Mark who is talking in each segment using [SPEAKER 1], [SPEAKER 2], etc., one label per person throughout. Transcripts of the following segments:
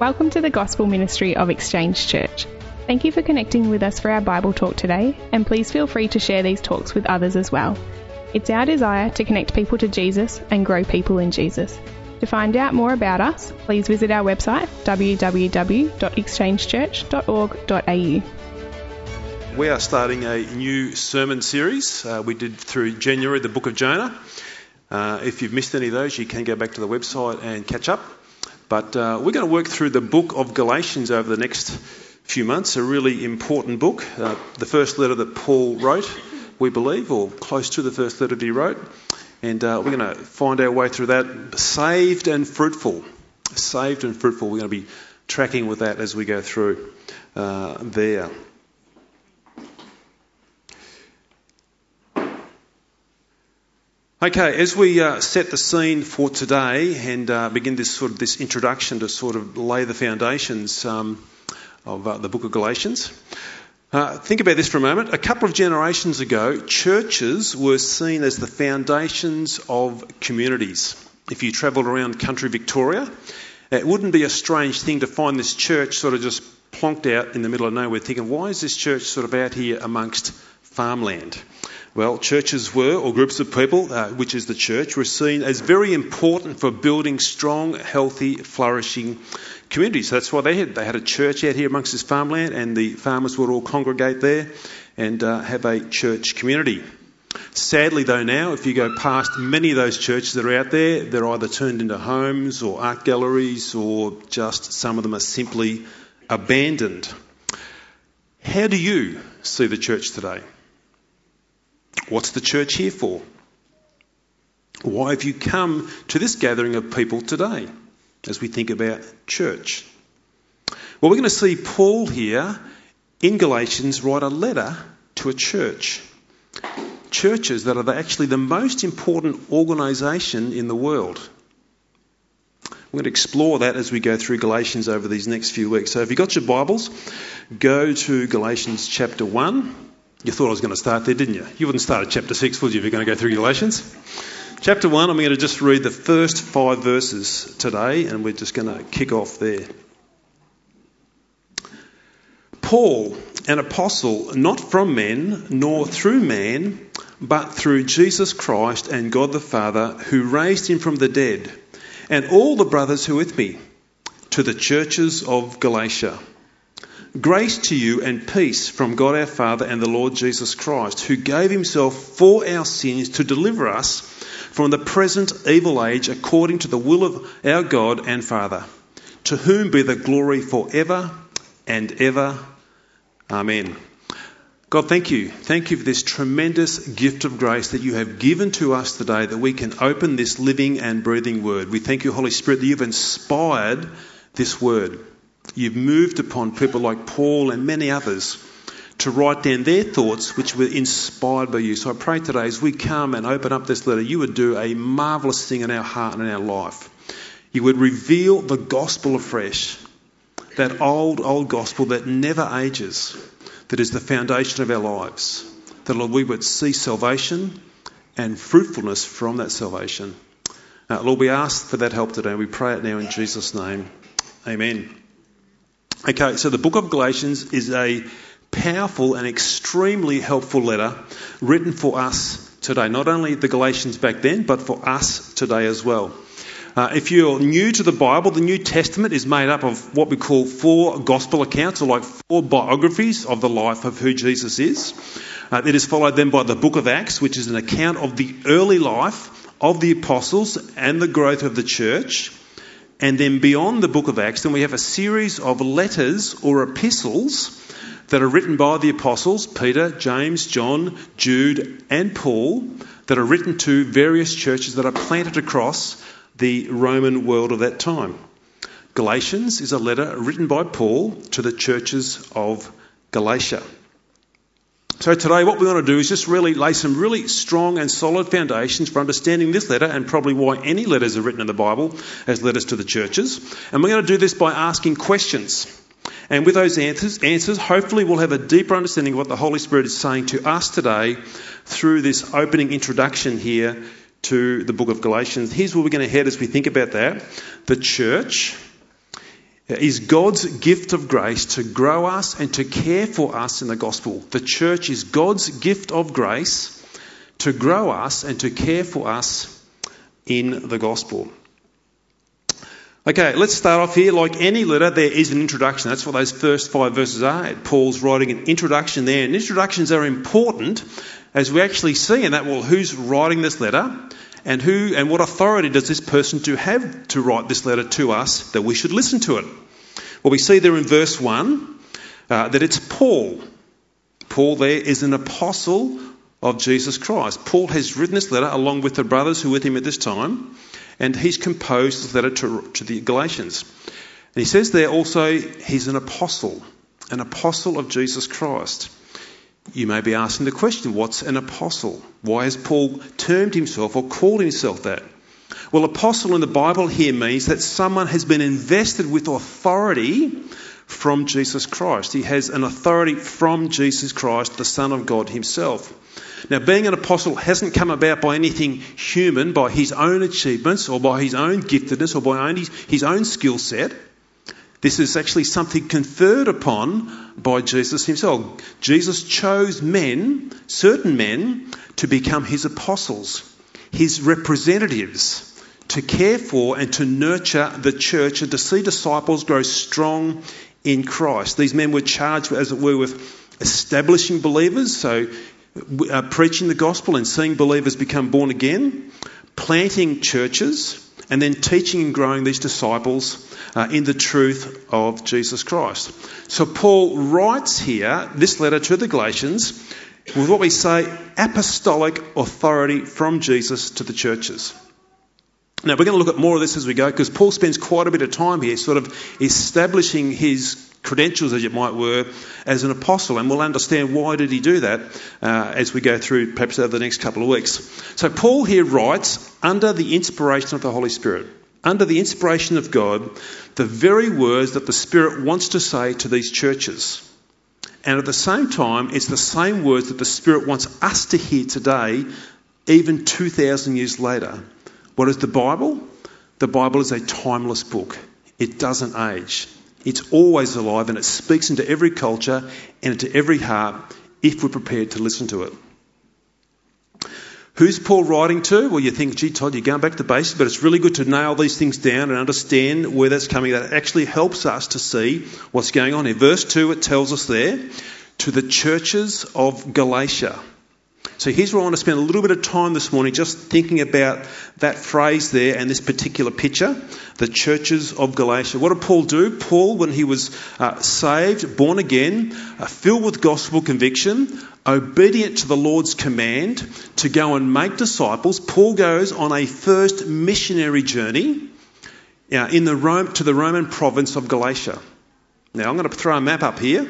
[SPEAKER 1] Welcome to the Gospel Ministry of Exchange Church. Thank you for connecting with us for our Bible talk today, and please feel free to share these talks with others as well. It's our desire to connect people to Jesus and grow people in Jesus. To find out more about us, please visit our website www.exchangechurch.org.au.
[SPEAKER 2] We are starting a new sermon series. Uh, we did through January the book of Jonah. Uh, if you've missed any of those, you can go back to the website and catch up. But uh, we're going to work through the book of Galatians over the next few months, a really important book. Uh, the first letter that Paul wrote, we believe, or close to the first letter that he wrote. And uh, we're going to find our way through that. Saved and fruitful. Saved and fruitful. We're going to be tracking with that as we go through uh, there. Okay, as we uh, set the scene for today and uh, begin this sort of this introduction to sort of lay the foundations um, of uh, the book of Galatians, uh, think about this for a moment. A couple of generations ago, churches were seen as the foundations of communities. If you travelled around country Victoria, it wouldn't be a strange thing to find this church sort of just plonked out in the middle of nowhere, thinking, why is this church sort of out here amongst farmland? Well, churches were, or groups of people, uh, which is the church, were seen as very important for building strong, healthy, flourishing communities. So that's why they had. They had a church out here amongst this farmland, and the farmers would all congregate there and uh, have a church community. Sadly, though, now, if you go past many of those churches that are out there, they're either turned into homes or art galleries, or just some of them are simply abandoned. How do you see the church today? What's the church here for? Why have you come to this gathering of people today as we think about church? Well, we're going to see Paul here in Galatians write a letter to a church. Churches that are actually the most important organisation in the world. We're going to explore that as we go through Galatians over these next few weeks. So if you've got your Bibles, go to Galatians chapter 1. You thought I was going to start there, didn't you? You wouldn't start at chapter 6, would you, if you're going to go through Galatians? Chapter 1, I'm going to just read the first five verses today, and we're just going to kick off there. Paul, an apostle, not from men, nor through man, but through Jesus Christ and God the Father, who raised him from the dead, and all the brothers who are with me, to the churches of Galatia. Grace to you and peace from God our Father and the Lord Jesus Christ, who gave himself for our sins to deliver us from the present evil age according to the will of our God and Father, to whom be the glory forever and ever. Amen. God, thank you. Thank you for this tremendous gift of grace that you have given to us today that we can open this living and breathing word. We thank you, Holy Spirit, that you've inspired this word. You've moved upon people like Paul and many others to write down their thoughts which were inspired by you. So I pray today as we come and open up this letter, you would do a marvellous thing in our heart and in our life. You would reveal the gospel afresh, that old, old gospel that never ages, that is the foundation of our lives. That, Lord, we would see salvation and fruitfulness from that salvation. Uh, Lord, we ask for that help today. We pray it now in Jesus' name. Amen. Okay, so the book of Galatians is a powerful and extremely helpful letter written for us today. Not only the Galatians back then, but for us today as well. Uh, if you're new to the Bible, the New Testament is made up of what we call four gospel accounts, or like four biographies of the life of who Jesus is. Uh, it is followed then by the book of Acts, which is an account of the early life of the apostles and the growth of the church. And then beyond the book of Acts, then we have a series of letters or epistles that are written by the apostles, Peter, James, John, Jude, and Paul, that are written to various churches that are planted across the Roman world of that time. Galatians is a letter written by Paul to the churches of Galatia. So today what we want to do is just really lay some really strong and solid foundations for understanding this letter and probably why any letters are written in the Bible as letters to the churches. And we're going to do this by asking questions. And with those answers, answers, hopefully we'll have a deeper understanding of what the Holy Spirit is saying to us today through this opening introduction here to the book of Galatians. Here's where we're going to head as we think about that. The church is God's gift of grace to grow us and to care for us in the gospel. The church is God's gift of grace to grow us and to care for us in the gospel. Okay, let's start off here. Like any letter, there is an introduction. That's what those first five verses are. Paul's writing an introduction there. And introductions are important as we actually see in that, well, who's writing this letter? And who and what authority does this person to have to write this letter to us that we should listen to it? Well, we see there in verse 1 uh, that it's Paul. Paul there is an apostle of Jesus Christ. Paul has written this letter along with the brothers who were with him at this time, and he's composed this letter to, to the Galatians. And he says there also he's an apostle, an apostle of Jesus Christ. You may be asking the question, what's an apostle? Why has Paul termed himself or called himself that? Well, apostle in the Bible here means that someone has been invested with authority from Jesus Christ. He has an authority from Jesus Christ, the Son of God Himself. Now, being an apostle hasn't come about by anything human, by his own achievements or by his own giftedness or by his own skill set. This is actually something conferred upon by Jesus himself. Jesus chose men, certain men, to become his apostles, his representatives, to care for and to nurture the church and to see disciples grow strong in Christ. These men were charged, as it were, with establishing believers, so uh, preaching the gospel and seeing believers become born again, planting churches, and then teaching and growing these disciples uh, in the truth of Jesus Christ. So Paul writes here this letter to the Galatians with what we say apostolic authority from Jesus to the churches. Now, we're going to look at more of this as we go because Paul spends quite a bit of time here sort of establishing his credentials, as it might were, as an apostle. And we'll understand why did he do that uh, as we go through perhaps over the next couple of weeks. So Paul here writes under the inspiration of the Holy Spirit, under the inspiration of God, the very words that the Spirit wants to say to these churches. And at the same time, it's the same words that the Spirit wants us to hear today, even 2,000 years later. What is the Bible? The Bible is a timeless book. It doesn't age. It's always alive and it speaks into every culture and into every heart if we're prepared to listen to it. Who's Paul writing to? Well, you think, gee, Todd, you're going back to basics, but it's really good to nail these things down and understand where that's coming. That actually helps us to see what's going on here. Verse 2, it tells us there, to the churches of Galatia. So here's where I want to spend a little bit of time this morning just thinking about that phrase there and this particular picture, the churches of Galatia. What did Paul do? Paul, when he was uh, saved, born again, uh, filled with gospel conviction, obedient to the Lord's command to go and make disciples, Paul goes on a first missionary journey uh, in the Rome, to the Roman province of Galatia. Now I'm going to throw a map up here.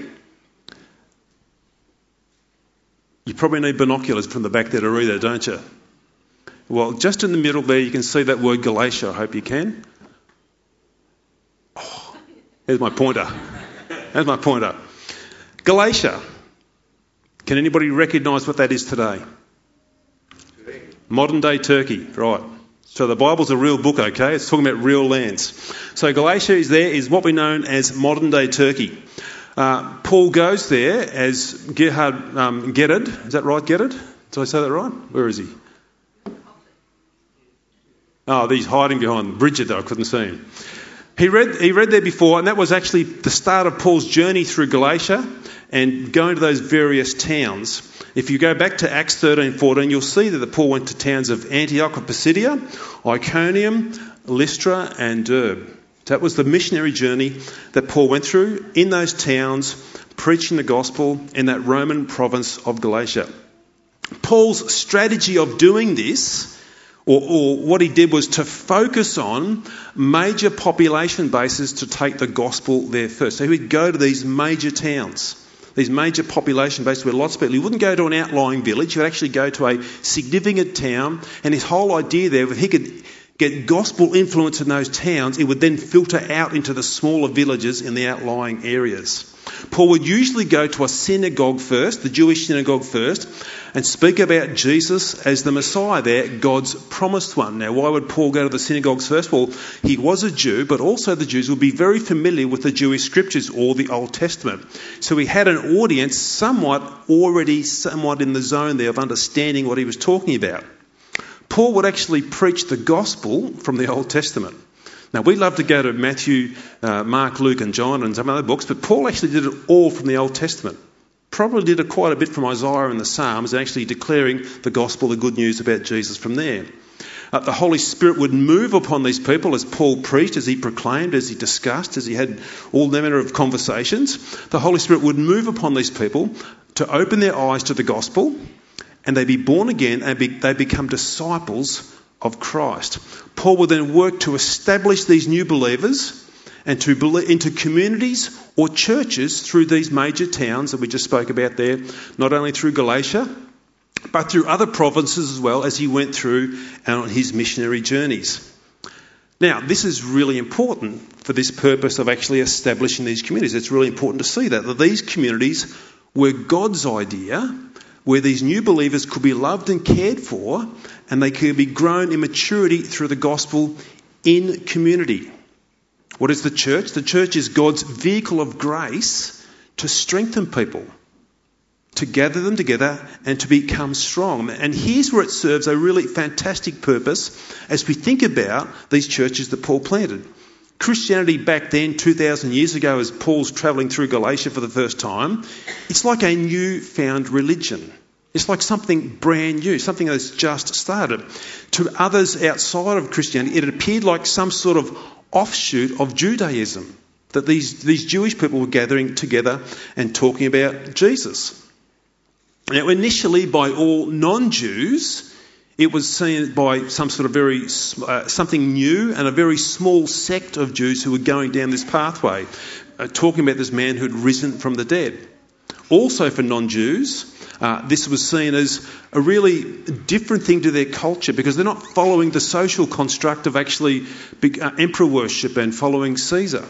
[SPEAKER 2] You probably need binoculars from the back there to read that, don't you? Well, just in the middle there, you can see that word Galatia. I hope you can. Oh, there's my pointer. There's my pointer. Galatia. Can anybody recognise what that is today? Modern day Turkey, right. So the Bible's a real book, okay? It's talking about real lands. So Galatia is there, is what we know as modern day Turkey. Uh, Paul goes there as Gerhard um, Gerard. Is that right, Gerard? Did I say that right? Where is he? Oh, he's hiding behind Bridget, though. I couldn't see him. He read, he read there before, and that was actually the start of Paul's journey through Galatia and going to those various towns. If you go back to Acts 13 14, you'll see that Paul went to towns of Antioch of Pisidia, Iconium, Lystra, and Derbe. That was the missionary journey that Paul went through in those towns, preaching the gospel in that Roman province of Galatia. Paul's strategy of doing this, or, or, what he did, was to focus on major population bases to take the gospel there first. So he would go to these major towns, these major population bases where lots of people. He wouldn't go to an outlying village. He would actually go to a significant town, and his whole idea there, if he could get gospel influence in those towns, it would then filter out into the smaller villages in the outlying areas. Paul would usually go to a synagogue first, the Jewish synagogue first, and speak about Jesus as the Messiah there, God's promised one. Now, why would Paul go to the synagogues first? Well, he was a Jew, but also the Jews would be very familiar with the Jewish scriptures or the Old Testament. So he had an audience somewhat already, somewhat in the zone there of understanding what he was talking about. Paul would actually preach the gospel from the Old Testament. Now, we love to go to Matthew, uh, Mark, Luke, and John and some other books, but Paul actually did it all from the Old Testament. Probably did it quite a bit from Isaiah and the Psalms, actually declaring the gospel, the good news about Jesus from there. Uh, the Holy Spirit would move upon these people as Paul preached, as he proclaimed, as he discussed, as he had all manner of conversations. The Holy Spirit would move upon these people to open their eyes to the gospel, and they be born again and be, they become disciples of Christ. Paul would then work to establish these new believers and to into communities or churches through these major towns that we just spoke about there, not only through Galatia, but through other provinces as well as he went through on his missionary journeys. Now, this is really important for this purpose of actually establishing these communities. It's really important to see that, that these communities were God's idea where these new believers could be loved and cared for, and they could be grown in maturity through the gospel in community. What is the church? The church is God's vehicle of grace to strengthen people, to gather them together, and to become strong. And here's where it serves a really fantastic purpose as we think about these churches that Paul planted. Christianity back then, 2,000 years ago, as Paul's travelling through Galatia for the first time, it's like a new found religion. It's like something brand new, something that's just started. To others outside of Christianity, it appeared like some sort of offshoot of Judaism. That these, these Jewish people were gathering together and talking about Jesus. Now, initially, by all non Jews, it was seen by some sort of very uh, something new and a very small sect of Jews who were going down this pathway, uh, talking about this man who had risen from the dead. Also, for non-Jews, uh, this was seen as a really different thing to their culture because they're not following the social construct of actually uh, emperor worship and following Caesar.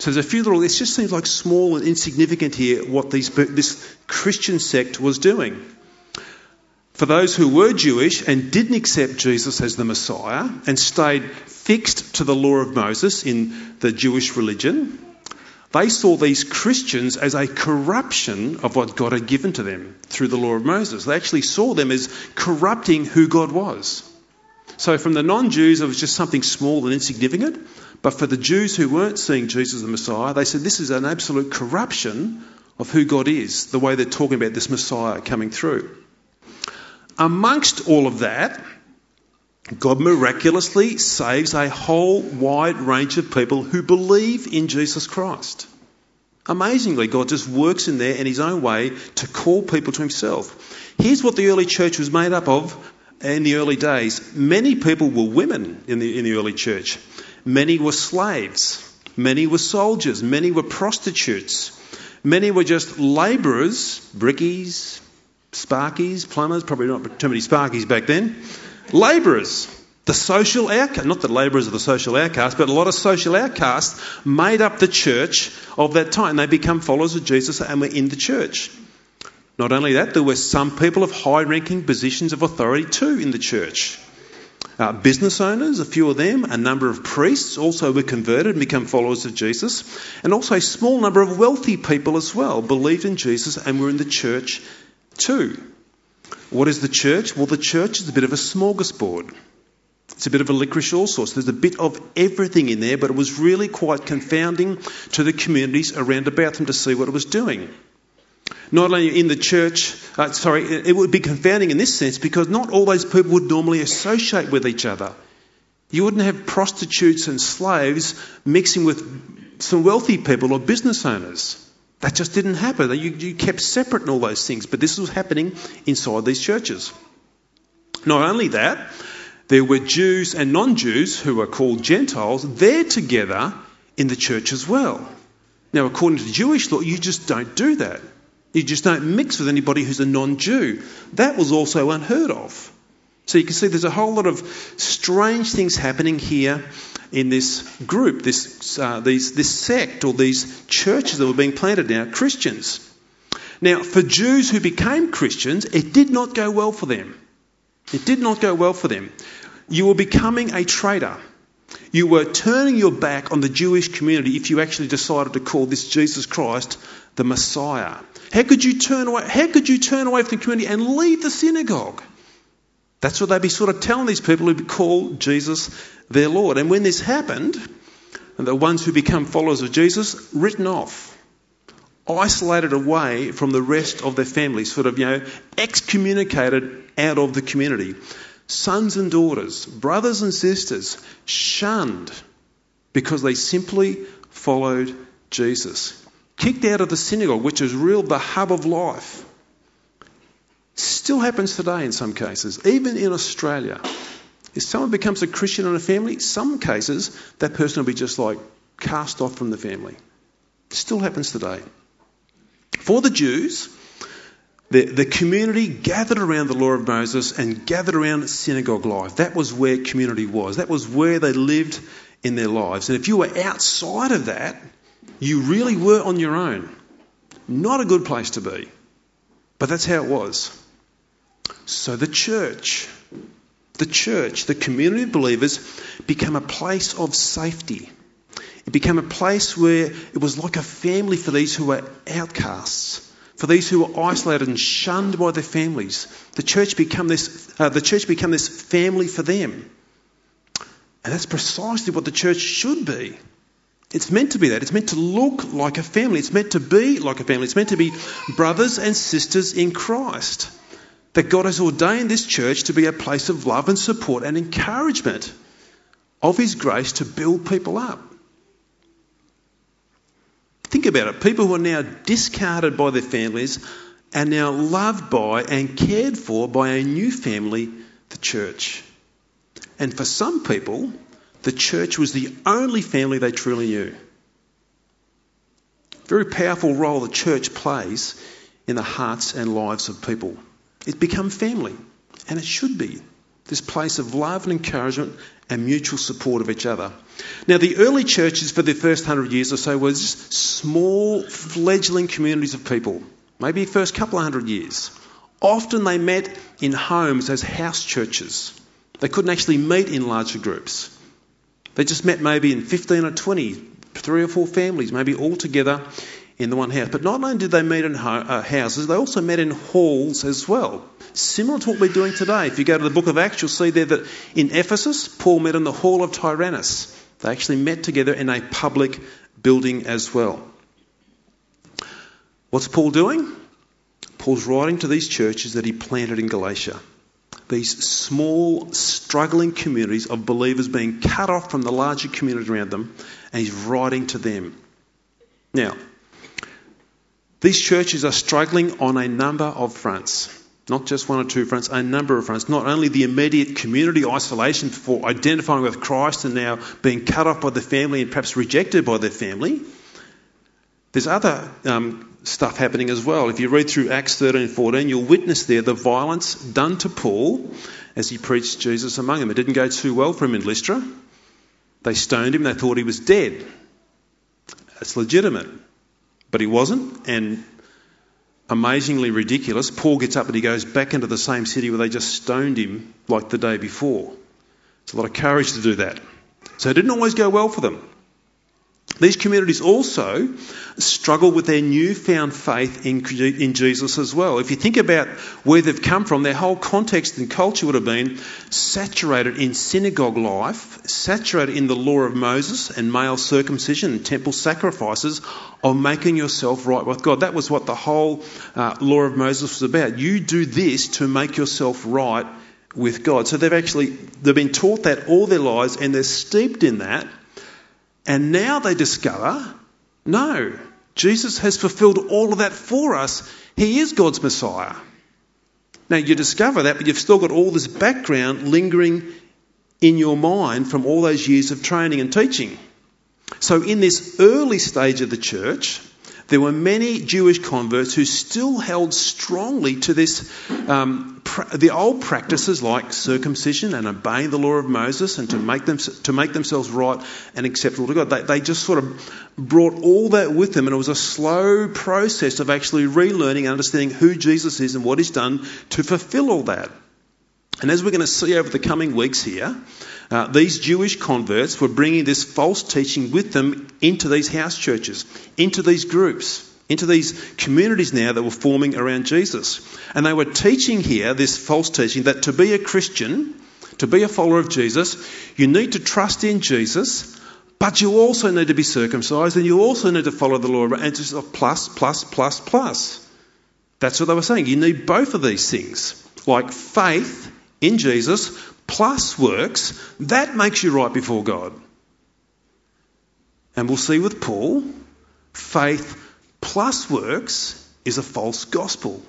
[SPEAKER 2] So there's a few little. It just seems like small and insignificant here what these, this Christian sect was doing. For those who were Jewish and didn't accept Jesus as the Messiah and stayed fixed to the law of Moses in the Jewish religion, they saw these Christians as a corruption of what God had given to them through the law of Moses. They actually saw them as corrupting who God was. So, from the non Jews, it was just something small and insignificant. But for the Jews who weren't seeing Jesus as the Messiah, they said this is an absolute corruption of who God is, the way they're talking about this Messiah coming through. Amongst all of that, God miraculously saves a whole wide range of people who believe in Jesus Christ. Amazingly, God just works in there in His own way to call people to Himself. Here's what the early church was made up of in the early days. Many people were women in the, in the early church. Many were slaves. Many were soldiers. Many were prostitutes. Many were just labourers, brickies, sparkies, plumbers, probably not too many sparkies back then, labourers. The social outcast, not the labourers are the social outcasts, but a lot of social outcasts made up the church of that time. They become followers of Jesus and were in the church. Not only that, there were some people of high ranking positions of authority too in the church. Uh, business owners, a few of them, a number of priests also were converted and become followers of Jesus, and also a small number of wealthy people as well believed in Jesus and were in the church Two, what is the church? Well, the church is a bit of a smorgasbord. It's a bit of a licorice all sorts. There's a bit of everything in there, but it was really quite confounding to the communities around about them to see what it was doing. Not only in the church, uh, sorry, it would be confounding in this sense because not all those people would normally associate with each other. You wouldn't have prostitutes and slaves mixing with some wealthy people or business owners. That just didn't happen. You, you kept separate in all those things, but this was happening inside these churches. Not only that, there were Jews and non Jews who were called Gentiles, they're together in the church as well. Now, according to Jewish law, you just don't do that. You just don't mix with anybody who's a non Jew. That was also unheard of. So you can see there's a whole lot of strange things happening here in this group, this, uh, these, this sect or these churches that were being planted now, Christians. Now, for Jews who became Christians, it did not go well for them. It did not go well for them. You were becoming a traitor. You were turning your back on the Jewish community if you actually decided to call this Jesus Christ the Messiah. How could you turn away? How could you turn away from the community and leave the synagogue? That's what they'd be sort of telling these people who call Jesus their Lord. And when this happened, the ones who become followers of Jesus written off, isolated away from the rest of their family, sort of, you know, excommunicated out of the community. Sons and daughters, brothers and sisters, shunned because they simply followed Jesus. Kicked out of the synagogue, which is real the hub of life. Still happens today in some cases, even in Australia. If someone becomes a Christian in a family, some cases that person will be just like cast off from the family. Still happens today. For the Jews, the, the community gathered around the law of Moses and gathered around synagogue life. That was where community was. That was where they lived in their lives. And if you were outside of that, you really were on your own. Not a good place to be. But that's how it was. So the church, the church, the community of believers became a place of safety. It became a place where it was like a family for these who were outcasts, for these who were isolated and shunned by their families. The church became this, uh, the church became this family for them. And that's precisely what the church should be. It's meant to be that. It's meant to look like a family. It's meant to be like a family. It's meant to be brothers and sisters in Christ that God has ordained this church to be a place of love and support and encouragement of His grace to build people up. Think about it. People who are now discarded by their families are now loved by and cared for by a new family, the church. And for some people, the church was the only family they truly knew. Very powerful role the church plays in the hearts and lives of people. It's become family, and it should be this place of love and encouragement and mutual support of each other. Now, the early churches for the first hundred years or so were just small, fledgling communities of people, maybe the first couple of hundred years. Often they met in homes as house churches. They couldn't actually meet in larger groups. They just met maybe in 15 or 20, three or four families, maybe all together in the one house. But not only did they meet in uh, houses, they also met in halls as well. Similar to what we're doing today. If you go to the book of Acts, you'll see there that in Ephesus, Paul met in the hall of Tyrannus. They actually met together in a public building as well. What's Paul doing? Paul's writing to these churches that he planted in Galatia. These small, struggling communities of believers being cut off from the larger community around them, and he's writing to them. Now, these churches are struggling on a number of fronts. Not just one or two fronts, a number of fronts. Not only the immediate community isolation for identifying with Christ and now being cut off by the family and perhaps rejected by their family, there's other um, stuff happening as well. If you read through Acts 13 and 14, you'll witness there the violence done to Paul as he preached Jesus among them. It didn't go too well for him in Lystra. They stoned him, they thought he was dead. That's legitimate. But he wasn't, and amazingly ridiculous, Paul gets up and he goes back into the same city where they just stoned him like the day before. It's a lot of courage to do that. So it didn't always go well for them. These communities also struggle with their newfound faith in, in Jesus as well. If you think about where they've come from, their whole context and culture would have been saturated in synagogue life, saturated in the law of Moses and male circumcision and temple sacrifices of making yourself right with God. That was what the whole uh, law of Moses was about. You do this to make yourself right with God. So they've actually they've been taught that all their lives and they're steeped in that and now they discover no, Jesus has fulfilled all of that for us. He is God's Messiah. Now you discover that, but you've still got all this background lingering in your mind from all those years of training and teaching. So, in this early stage of the church, there were many Jewish converts who still held strongly to this, um, the old practices like circumcision and obeying the law of Moses and to make, them, to make themselves right and acceptable to God. They, they just sort of brought all that with them, and it was a slow process of actually relearning and understanding who Jesus is and what he's done to fulfill all that. And as we're going to see over the coming weeks here, uh, these Jewish converts were bringing this false teaching with them into these house churches, into these groups, into these communities now that were forming around Jesus. And they were teaching here this false teaching that to be a Christian, to be a follower of Jesus, you need to trust in Jesus, but you also need to be circumcised and you also need to follow the law. And just plus, plus, plus, plus. That's what they were saying. You need both of these things, like faith in Jesus plus works, that makes you right before God. And we'll see with Paul, faith plus works is a false gospel.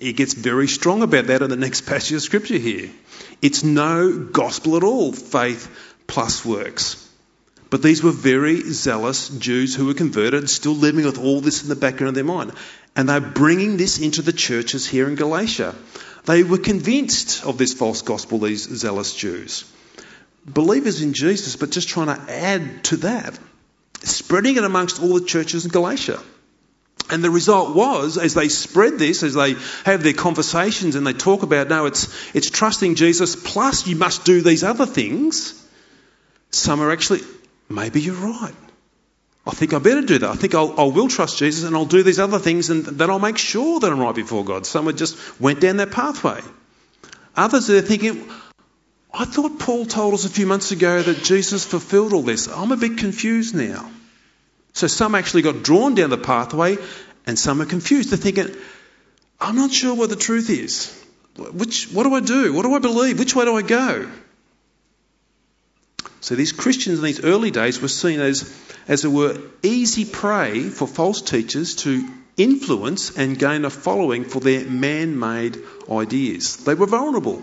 [SPEAKER 2] He gets very strong about that in the next passage of scripture here. It's no gospel at all, faith plus works. But these were very zealous Jews who were converted, still living with all this in the background of their mind. And they're bringing this into the churches here in Galatia. They were convinced of this false gospel, these zealous Jews. Believers in Jesus, but just trying to add to that, spreading it amongst all the churches in Galatia. And the result was, as they spread this, as they have their conversations and they talk about, no, it's, it's trusting Jesus, plus you must do these other things, some are actually, maybe you're right. I think I better do that. I think I'll, I will trust Jesus and I'll do these other things and then I'll make sure that I'm right before God. Some have just went down that pathway. Others are thinking, I thought Paul told us a few months ago that Jesus fulfilled all this. I'm a bit confused now. So some actually got drawn down the pathway and some are confused. They're thinking, I'm not sure what the truth is. Which, what do I do? What do I believe? Which way do I go? So these Christians in these early days were seen as, as it were, easy prey for false teachers to influence and gain a following for their man made ideas. They were vulnerable,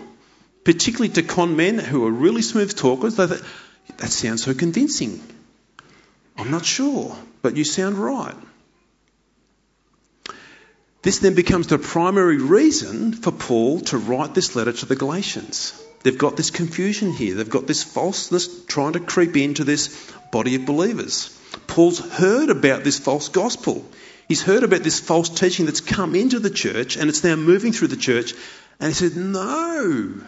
[SPEAKER 2] particularly to con men who were really smooth talkers. They thought, that sounds so convincing. I'm not sure, but you sound right. This then becomes the primary reason for Paul to write this letter to the Galatians. They've got this confusion here. They've got this falseness trying to creep into this body of believers. Paul's heard about this false gospel. He's heard about this false teaching that's come into the church and it's now moving through the church. And he said, No,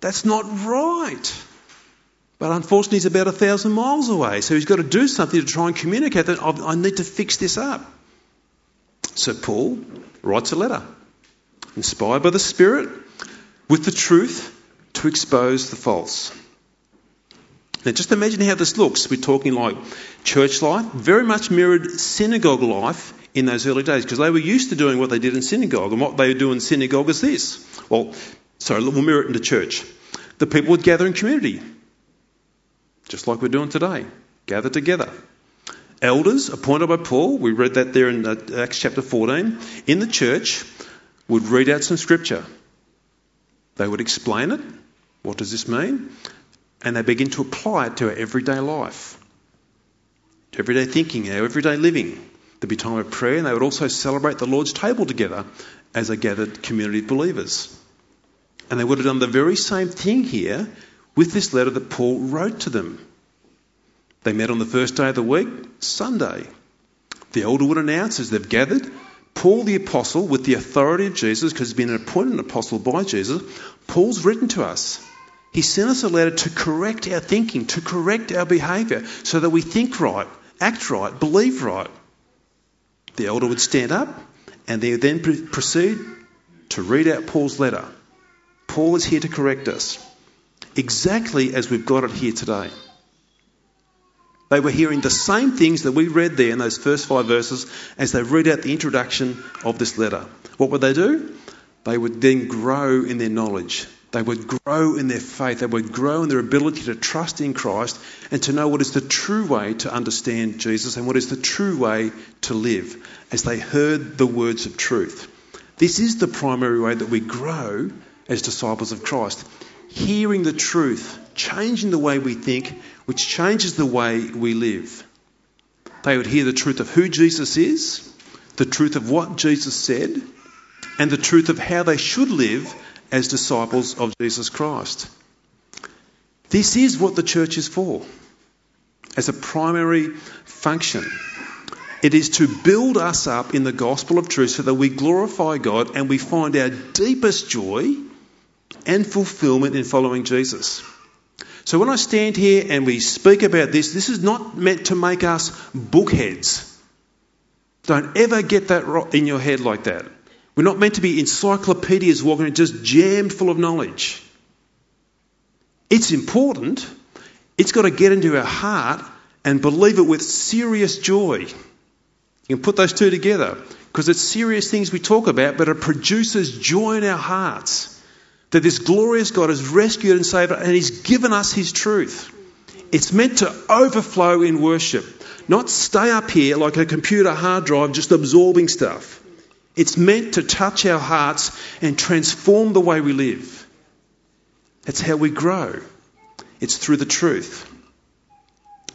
[SPEAKER 2] that's not right. But unfortunately, he's about a thousand miles away. So he's got to do something to try and communicate that I need to fix this up. So Paul writes a letter, inspired by the Spirit, with the truth to expose the false. Now, just imagine how this looks. We're talking like church life, very much mirrored synagogue life in those early days because they were used to doing what they did in synagogue. And what they do in synagogue is this. Well, sorry, we'll mirror it into church. The people would gather in community, just like we're doing today, gather together. Elders appointed by Paul, we read that there in uh, Acts chapter 14, in the church would read out some scripture. They would explain it, what does this mean? And they begin to apply it to our everyday life, to everyday thinking, our everyday living. There'd be time of prayer, and they would also celebrate the Lord's table together as a gathered community of believers. And they would have done the very same thing here with this letter that Paul wrote to them. They met on the first day of the week, Sunday. The elder would announce as they've gathered, Paul the apostle, with the authority of Jesus, because he's been appointed an apostle by Jesus, Paul's written to us. He sent us a letter to correct our thinking, to correct our behaviour, so that we think right, act right, believe right. The elder would stand up and they then proceed to read out Paul's letter. Paul is here to correct us, exactly as we've got it here today. They were hearing the same things that we read there in those first five verses as they read out the introduction of this letter. What would they do? They would then grow in their knowledge. They would grow in their faith. They would grow in their ability to trust in Christ and to know what is the true way to understand Jesus and what is the true way to live as they heard the words of truth. This is the primary way that we grow as disciples of Christ. Hearing the truth, changing the way we think, which changes the way we live. They would hear the truth of who Jesus is, the truth of what Jesus said, and the truth of how they should live as disciples of Jesus Christ. This is what the church is for as a primary function. It is to build us up in the gospel of truth so that we glorify God and we find our deepest joy and fulfillment in following Jesus. So when I stand here and we speak about this, this is not meant to make us bookheads. Don't ever get that in your head like that. We're not meant to be encyclopedias walking just jammed full of knowledge. It's important. It's got to get into our heart and believe it with serious joy. You can put those two together because it's serious things we talk about, but it produces joy in our hearts that this glorious God has rescued and saved and He's given us His truth. It's meant to overflow in worship, not stay up here like a computer hard drive just absorbing stuff. It's meant to touch our hearts and transform the way we live. That's how we grow. It's through the truth.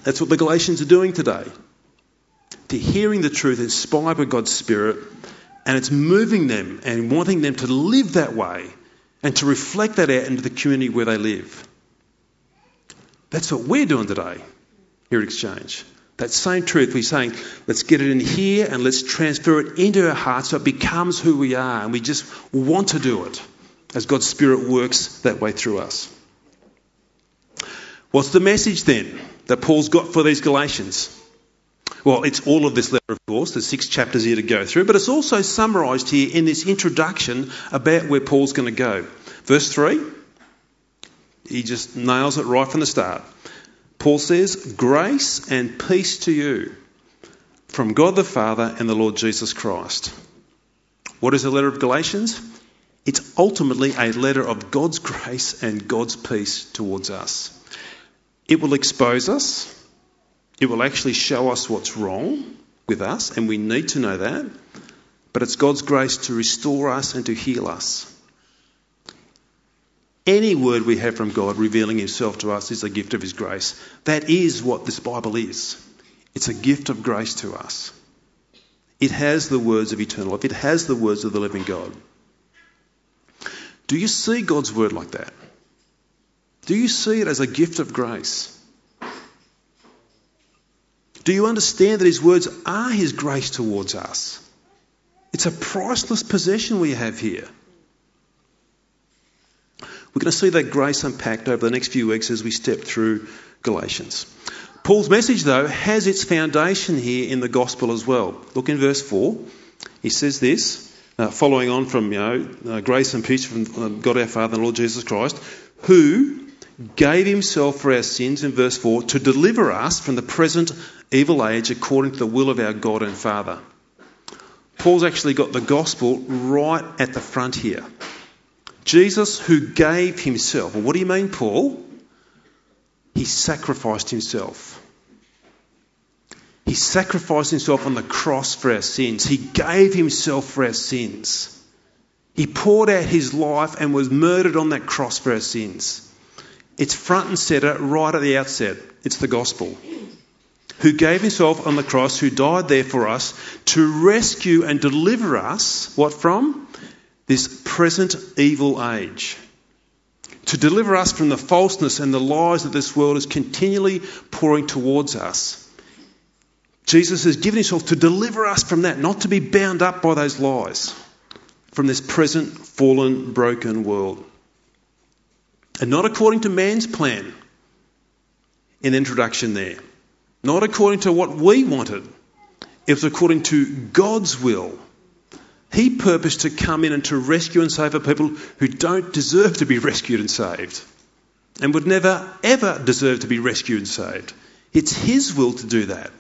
[SPEAKER 2] That's what the Galatians are doing today. They're hearing the truth inspired by God's Spirit, and it's moving them and wanting them to live that way and to reflect that out into the community where they live. That's what we're doing today here at Exchange. That same truth, we're saying, let's get it in here and let's transfer it into our hearts so it becomes who we are and we just want to do it as God's Spirit works that way through us. What's the message then that Paul's got for these Galatians? Well, it's all of this letter, of course. There's six chapters here to go through, but it's also summarised here in this introduction about where Paul's going to go. Verse 3, he just nails it right from the start. Paul says, Grace and peace to you from God the Father and the Lord Jesus Christ. What is the letter of Galatians? It's ultimately a letter of God's grace and God's peace towards us. It will expose us, it will actually show us what's wrong with us, and we need to know that. But it's God's grace to restore us and to heal us. Any word we have from God revealing Himself to us is a gift of His grace. That is what this Bible is. It's a gift of grace to us. It has the words of eternal life, it has the words of the living God. Do you see God's word like that? Do you see it as a gift of grace? Do you understand that His words are His grace towards us? It's a priceless possession we have here. We're going to see that grace unpacked over the next few weeks as we step through Galatians. Paul's message, though, has its foundation here in the gospel as well. Look in verse 4. He says this, uh, following on from, you know, uh, grace and peace from uh, God our Father and Lord Jesus Christ, who gave himself for our sins, in verse 4, to deliver us from the present evil age according to the will of our God and Father. Paul's actually got the gospel right at the front here. Jesus, who gave himself. Well, what do you mean, Paul? He sacrificed himself. He sacrificed himself on the cross for our sins. He gave himself for our sins. He poured out his life and was murdered on that cross for our sins. It's front and centre right at the outset. It's the gospel. Who gave himself on the cross, who died there for us to rescue and deliver us, what from? This present evil age, to deliver us from the falseness and the lies that this world is continually pouring towards us. Jesus has given himself to deliver us from that, not to be bound up by those lies, from this present fallen, broken world. And not according to man's plan in introduction there, not according to what we wanted, it was according to God's will he purposed to come in and to rescue and save a people who don't deserve to be rescued and saved and would never, ever deserve to be rescued and saved. It's His will to do that.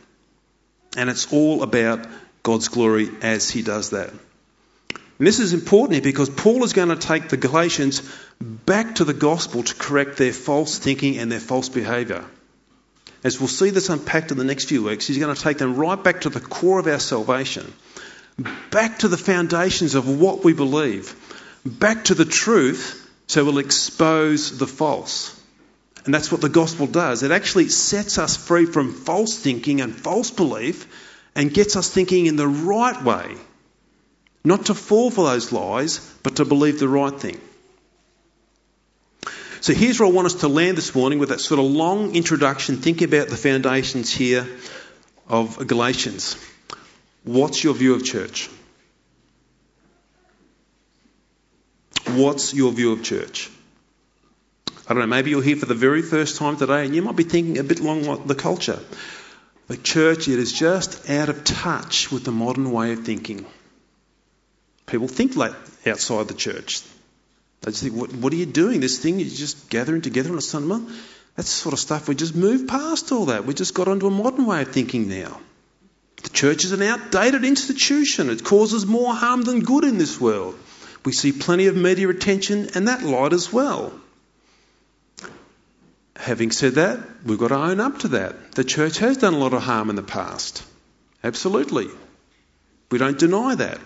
[SPEAKER 2] And it's all about God's glory as He does that. And this is important here because Paul is going to take the Galatians back to the gospel to correct their false thinking and their false behaviour. As we'll see this unpacked in the next few weeks, he's going to take them right back to the core of our salvation back to the foundations of what we believe, back to the truth, so we'll expose the false. And that's what the gospel does. It actually sets us free from false thinking and false belief and gets us thinking in the right way. Not to fall for those lies, but to believe the right thing. So here's where I want us to land this morning with that sort of long introduction, Think about the foundations here of Galatians. What's your view of church? What's your view of church? I don't know, maybe you're here for the very first time today and you might be thinking a bit along the culture. The church, it is just out of touch with the modern way of thinking. People think like outside the church. They just think, what, what are you doing? This thing, you're just gathering together on a Sunday. That's the sort of stuff we just moved past all that. We just got onto a modern way of thinking now. The church is an outdated institution. It causes more harm than good in this world. We see plenty of media attention and that light as well. Having said that, we've got to own up to that. The church has done a lot of harm in the past. Absolutely. We don't deny that.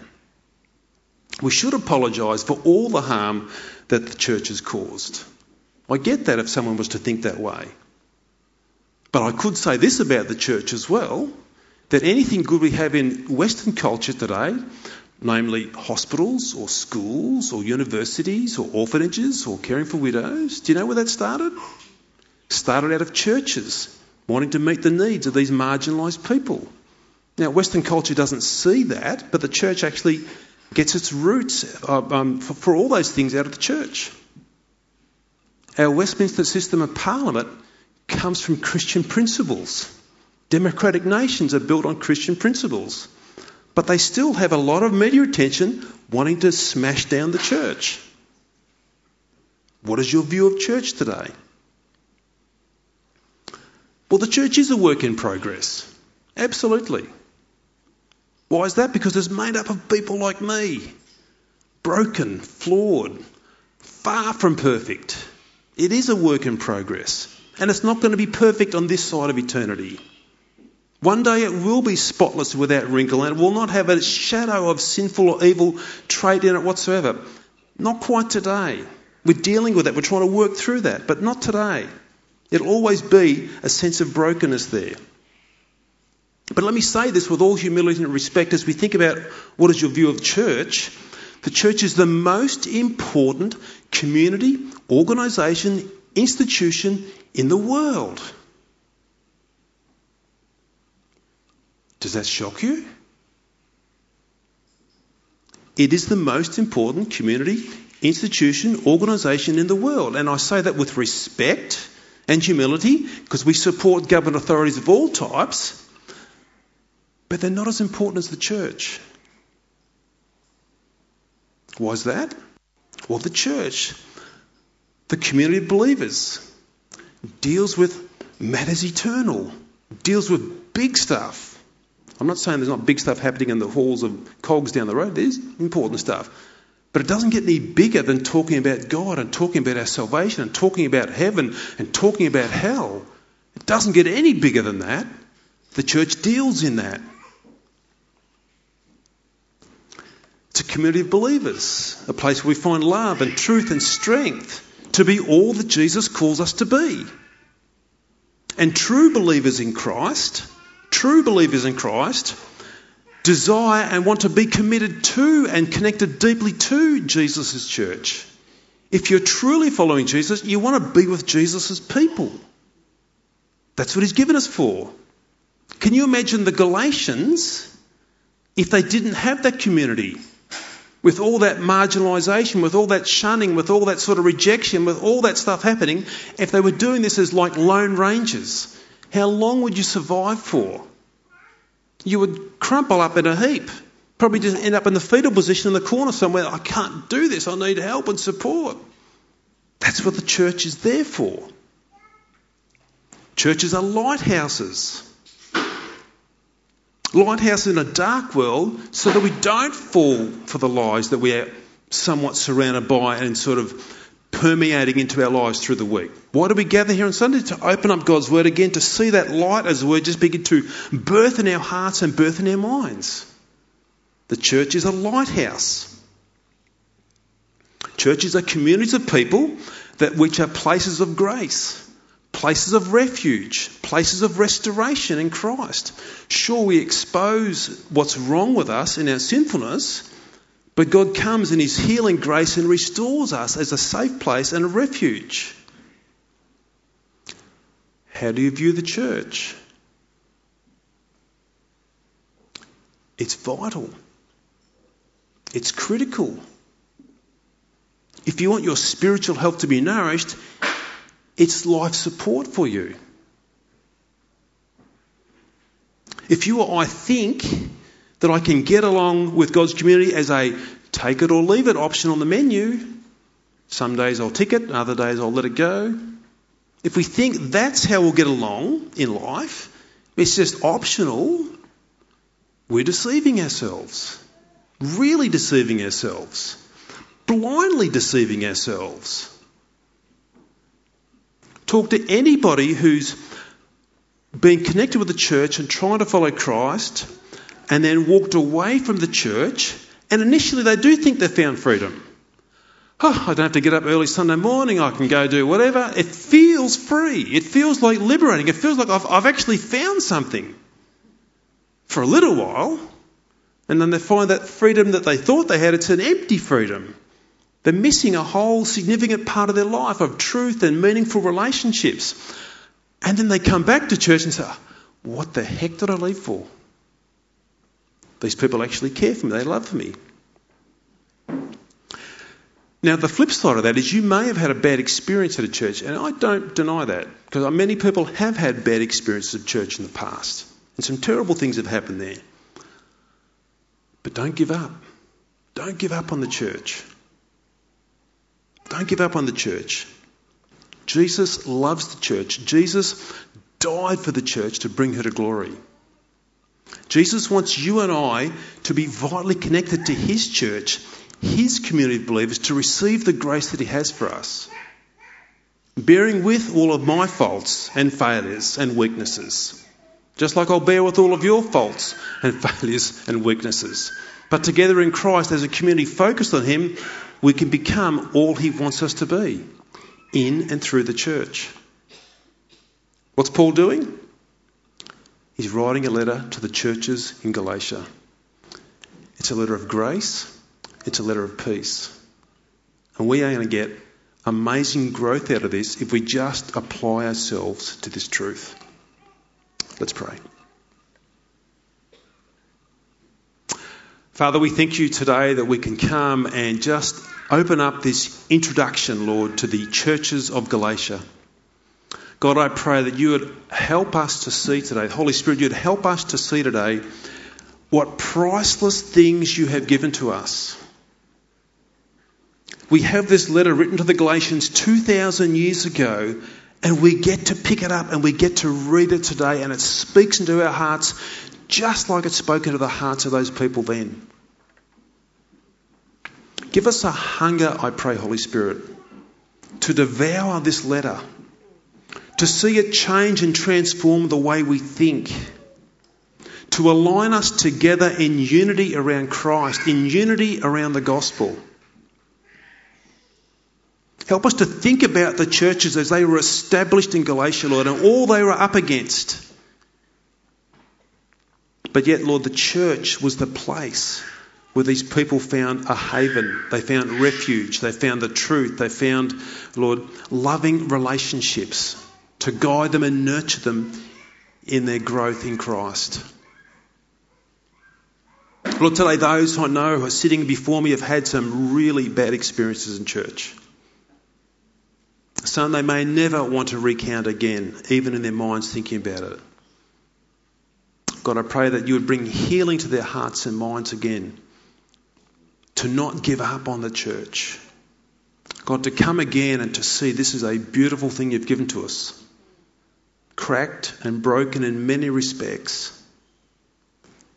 [SPEAKER 2] We should apologise for all the harm that the church has caused. I get that if someone was to think that way. But I could say this about the church as well that anything good we have in Western culture today, namely hospitals or schools or universities or orphanages or caring for widows, do you know where that started? Started out of churches wanting to meet the needs of these marginalised people. Now, Western culture doesn't see that, but the church actually gets its roots uh, um, for, for all those things out of the church. Our Westminster system of parliament comes from Christian principles. Democratic nations are built on Christian principles. But they still have a lot of media attention wanting to smash down the church. What is your view of church today? Well, the church is a work in progress. Absolutely. Why is that? Because it's made up of people like me. Broken, flawed, far from perfect. It is a work in progress. And it's not going to be perfect on this side of eternity. One day it will be spotless without wrinkle and it will not have a shadow of sinful or evil trait in it whatsoever. Not quite today. We're dealing with that. We're trying to work through that, but not today. It'll always be a sense of brokenness there. But let me say this with all humility and respect as we think about what is your view of church. The church is the most important community, organisation, institution in the world. Does that shock you? It is the most important community, institution, organisation in the world. And I say that with respect and humility because we support government authorities of all types, but they're not as important as the church. Why is that? Well, the church, the community of believers, deals with matters eternal, deals with big stuff. I'm not saying there's not big stuff happening in the halls of cogs down the road, there's important stuff. But it doesn't get any bigger than talking about God and talking about our salvation and talking about heaven and talking about hell. It doesn't get any bigger than that. The church deals in that. It's a community of believers, a place where we find love and truth and strength to be all that Jesus calls us to be. And true believers in Christ, true believers in Christ, desire and want to be committed to and connected deeply to Jesus' church. If you're truly following Jesus, you want to be with Jesus' people. That's what he's given us for. Can you imagine the Galatians if they didn't have that community? With all that marginalisation, with all that shunning, with all that sort of rejection, with all that stuff happening, if they were doing this as like lone rangers, how long would you survive for? you would crumple up in a heap. Probably just end up in the fetal position in the corner somewhere. I can't do this. I need help and support. That's what the church is there for. Churches are lighthouses. Lighthouses in a dark world so that we don't fall for the lies that we are somewhat surrounded by and sort of permeating into our lives through the week. Why do we gather here on Sunday? To open up God's Word again, to see that light as the Word just begin to birth in our hearts and birth in our minds. The church is a lighthouse. Churches are communities of people that which are places of grace, places of refuge, places of restoration in Christ. Sure, we expose what's wrong with us in our sinfulness, but God comes in His healing grace and restores us as a safe place and a refuge. How do you view the church? It's vital. It's critical. If you want your spiritual health to be nourished, it's life support for you. If you or I think that I can get along with God's community as a take it or leave it option on the menu, some days I'll tick it, other days I'll let it go. If we think that's how we'll get along in life, it's just optional, we're deceiving ourselves. Really deceiving ourselves. Blindly deceiving ourselves. Talk to anybody who's been connected with the church and trying to follow Christ and then walked away from the church, and initially they do think they've found freedom. Oh, I don't have to get up early Sunday morning, I can go do whatever. It feels free. It feels like liberating. It feels like I've, I've actually found something for a little while, and then they find that freedom that they thought they had, it's an empty freedom. They're missing a whole significant part of their life of truth and meaningful relationships. And then they come back to church and say, What the heck did I leave for? These people actually care for me, they love me. Now, the flip side of that is you may have had a bad experience at a church, and I don't deny that, because many people have had bad experiences of church in the past, and some terrible things have happened there. But don't give up. Don't give up on the church. Don't give up on the church. Jesus loves the church. Jesus died for the church to bring her to glory. Jesus wants you and I to be vitally connected to his church, his community of believers, to receive the grace that he has for us. Bearing with all of my faults and failures and weaknesses. Just like I'll bear with all of your faults and failures and weaknesses. But together in Christ, as a community focused on him, we can become all He wants us to be in and through the church. What's Paul doing? He's writing a letter to the churches in Galatia. It's a letter of grace, it's a letter of peace. And we are going to get amazing growth out of this if we just apply ourselves to this truth. Let's pray. Father, we thank you today that we can come and just open up this introduction, Lord, to the churches of Galatia. God, I pray that you would help us to see today, Holy Spirit, you'd help us to see today what priceless things you have given to us. We have this letter written to the Galatians 2,000 years ago, and we get to pick it up and we get to read it today, and it speaks into our hearts just like it spoke into the hearts of those people then. Give us a hunger, I pray, Holy Spirit, to devour this letter, to see it change and transform the way we think, to align us together in unity around Christ, in unity around the gospel. Help us to think about the churches as they were established in Galatia, Lord, and all they were up against. But yet, Lord, the church was the place where these people found a haven. They found refuge. They found the truth. They found, Lord, loving relationships to guide them and nurture them in their growth in Christ. Lord, today those I know who are sitting before me have had some really bad experiences in church. Some they may never want to recount again, even in their minds thinking about it. God, I pray that you would bring healing to their hearts and minds again, to not give up on the church. God, to come again and to see this is a beautiful thing you've given to us, cracked and broken in many respects.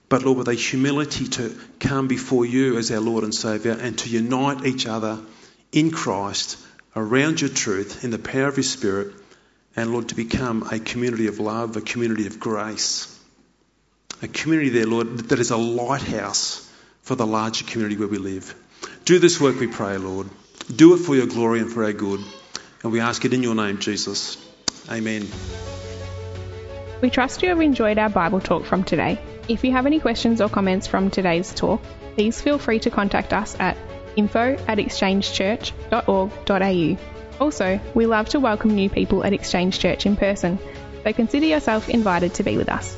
[SPEAKER 2] But Lord, with a humility to come before you as our Lord and Saviour and to unite each other in Christ around your truth in the power of your Spirit, and Lord, to become a community of love, a community of grace a community there, Lord, that is a lighthouse for the larger community where we live. Do this work, we pray, Lord. Do it for your glory and for our good. And we ask it in your name, Jesus. Amen.
[SPEAKER 1] We trust you have enjoyed our Bible talk from today. If you have any questions or comments from today's talk, please feel free to contact us at info at exchangechurch.org.au. Also, we love to welcome new people at Exchange Church in person, so consider yourself invited to be with us.